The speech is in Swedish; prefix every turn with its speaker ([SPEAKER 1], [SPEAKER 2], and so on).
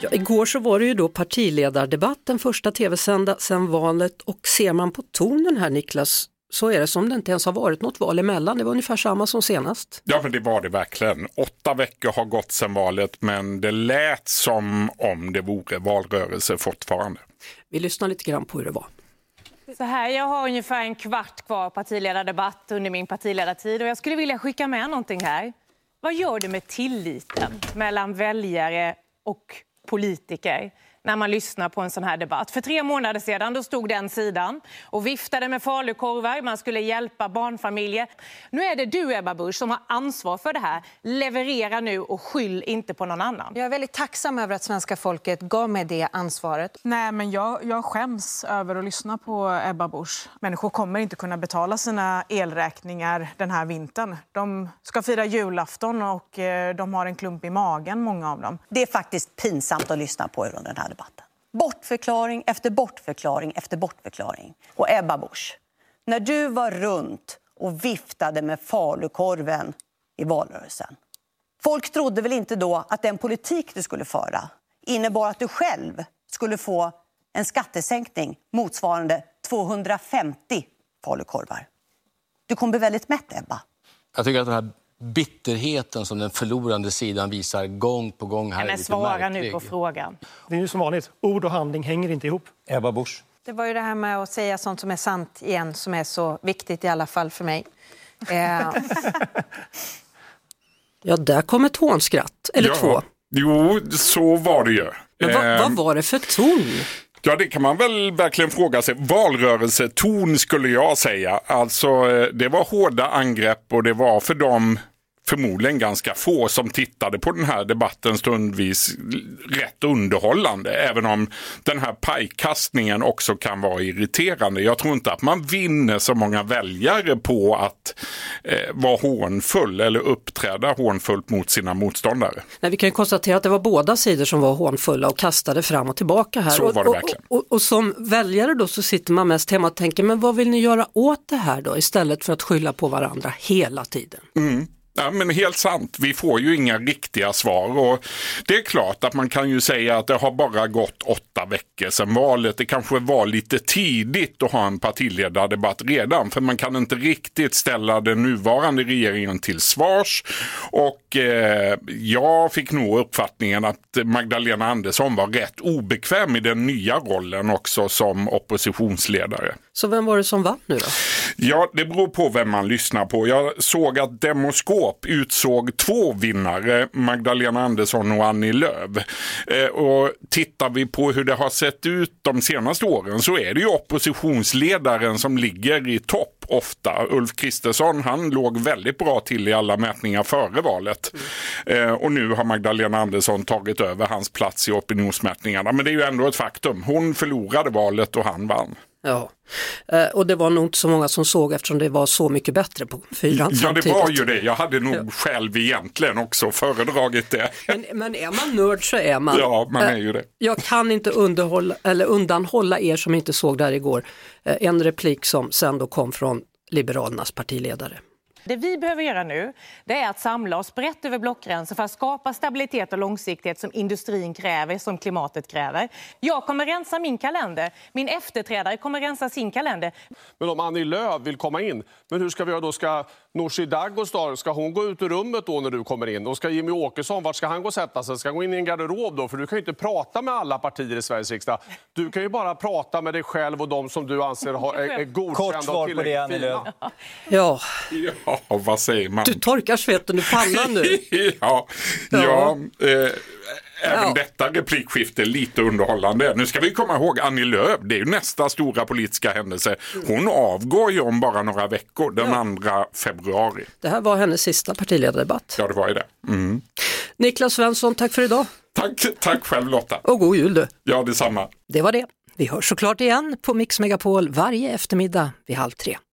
[SPEAKER 1] Ja, igår så var det ju då partiledardebatt, den första tv-sända sedan valet och ser man på tonen här Niklas så är det som det inte ens har varit något val emellan. Det var ungefär samma som senast.
[SPEAKER 2] Ja, men det var det verkligen. Åtta veckor har gått sedan valet, men det lät som om det vore valrörelse fortfarande.
[SPEAKER 1] Vi lyssnar lite grann på hur det var.
[SPEAKER 3] Så här, jag har ungefär en kvart kvar partiledardebatt under min partiledartid och jag skulle vilja skicka med någonting här. Vad gör det med tilliten mellan väljare och politiker när man lyssnar på en sån här debatt. För tre månader sedan då stod den sidan och viftade med falukorvar. Man skulle hjälpa barnfamiljer. Nu är det du, Ebba Busch, som har ansvar för det här. Leverera nu och skyll inte på någon annan.
[SPEAKER 4] Jag är väldigt tacksam över att svenska folket gav mig det ansvaret.
[SPEAKER 5] Nej, men jag, jag skäms över att lyssna på Ebba Busch. Människor kommer inte kunna betala sina elräkningar den här vintern. De ska fira julafton och eh, de har en klump i magen, många av dem.
[SPEAKER 6] Det är faktiskt pinsamt att lyssna på er under den här debatten. Bortförklaring efter bortförklaring efter bortförklaring. Och Ebba Busch, när du var runt och viftade med falukorven i valrörelsen. Folk trodde väl inte då att den politik du skulle föra innebar att du själv skulle få en skattesänkning motsvarande 250 falukorvar. Du kommer bli väldigt mätt, Ebba.
[SPEAKER 7] Jag tycker att den här bitterheten som den förlorande sidan visar gång på gång här
[SPEAKER 3] Men svara nu på frågan.
[SPEAKER 8] Det är ju som vanligt, ord och handling hänger inte ihop.
[SPEAKER 9] Ebba Busch.
[SPEAKER 4] Det var ju det här med att säga sånt som är sant igen som är så viktigt i alla fall för mig. Eh,
[SPEAKER 1] Ja, där kom ett hånskratt, eller
[SPEAKER 2] Ja.
[SPEAKER 1] två.
[SPEAKER 2] Jo, så var det ju.
[SPEAKER 1] Men vad,
[SPEAKER 2] Ehm,
[SPEAKER 1] vad var det för ton?
[SPEAKER 2] Ja, det kan man väl verkligen fråga sig. Valrörelseton skulle jag säga. Alltså, eh, det var hårda angrepp och det var för dem förmodligen ganska få som tittade på den här debatten stundvis rätt underhållande. Även om den här pajkastningen också kan vara irriterande. Jag tror inte att man vinner så många väljare på att eh, vara hånfull eller uppträda hånfullt mot sina motståndare.
[SPEAKER 1] Nej, vi kan ju konstatera att det var båda sidor som var hånfulla och kastade fram och tillbaka här.
[SPEAKER 2] Så
[SPEAKER 1] och,
[SPEAKER 2] var det
[SPEAKER 1] och,
[SPEAKER 2] verkligen.
[SPEAKER 1] och, och, och som väljare då så sitter man mest hemma och tänker, men vad vill ni göra åt det här då istället för att skylla på varandra hela tiden?
[SPEAKER 2] Ja, men helt sant. Vi får ju inga riktiga svar. Och det är klart att man kan ju säga att det har bara gått åtta veckor sedan valet. Det kanske var lite tidigt att ha en partiledardebatt redan. För man kan inte riktigt ställa den nuvarande regeringen till svars. Och eh, jag fick nog uppfattningen att Magdalena Andersson var rätt obekväm i den nya rollen också som oppositionsledare.
[SPEAKER 1] Så vem var det som vann nu då?
[SPEAKER 2] Ja, det beror på vem man lyssnar på. Jag såg att Demoskop utsåg två vinnare, Magdalena Andersson och Annie Lööf. Eh, och tittar vi på hur det har sett ut de senaste åren så är det ju oppositionsledaren som ligger i topp ofta. Ulf Kristersson, han låg väldigt bra till i alla mätningar före valet. Eh, och nu har Magdalena Andersson tagit över hans plats i opinionsmätningarna. Men det är ju ändå ett faktum. Hon förlorade valet och han vann.
[SPEAKER 1] Ja, eh, och det var nog inte så många som såg eftersom det var så mycket bättre på fyran
[SPEAKER 2] Ja, det var ju det. Jag hade nog själv egentligen också föredragit det.
[SPEAKER 1] Men, men är man nörd så är man.
[SPEAKER 2] Ja, man
[SPEAKER 1] Eh,
[SPEAKER 2] är ju det.
[SPEAKER 1] Jag kan inte underhålla, eller undanhålla er som inte såg där igår eh, en replik som sen då kom från Liberalernas partiledare.
[SPEAKER 3] Det vi behöver göra nu det är att samla oss brett över blockgränser för att skapa stabilitet och långsiktighet som industrin kräver, som klimatet kräver. Jag kommer rensa min kalender. Min efterträdare kommer rensa sin kalender.
[SPEAKER 10] Men om Annie Lööf vill komma in, men hur ska vi göra då? Ska Nooshi Dadgostar, ska hon gå ut ur rummet då när du kommer in? Och ska Jimmy Åkesson, vart ska han gå och sätta sig? Ska han gå in i en garderob då? För du kan ju inte prata med alla partier i Sveriges riksdag. Du kan ju bara prata med dig själv och de som du anser har, är, är godkända
[SPEAKER 9] Kort svar på det, Annie Lööf.
[SPEAKER 10] fina.
[SPEAKER 1] Ja,
[SPEAKER 2] Ja, vad säger man?
[SPEAKER 1] du torkar svetten ur pannan nu.
[SPEAKER 2] ja, ja. eh, även
[SPEAKER 1] Ja.
[SPEAKER 2] detta replikskifte är lite underhållande. Nu ska vi komma ihåg Annie Lööf, det är ju nästa stora politiska händelse. Hon avgår ju om bara några veckor, den 2 februari.
[SPEAKER 1] Det här var hennes sista partiledardebatt.
[SPEAKER 2] Ja, det var ju det. Mm.
[SPEAKER 1] Niklas Svensson, tack för idag
[SPEAKER 2] Tack, tack själv Lotta.
[SPEAKER 1] och god jul du.
[SPEAKER 2] Ja, detsamma.
[SPEAKER 1] Det var det. Vi hörs såklart igen på Mix Megapol varje eftermiddag vid halv tre.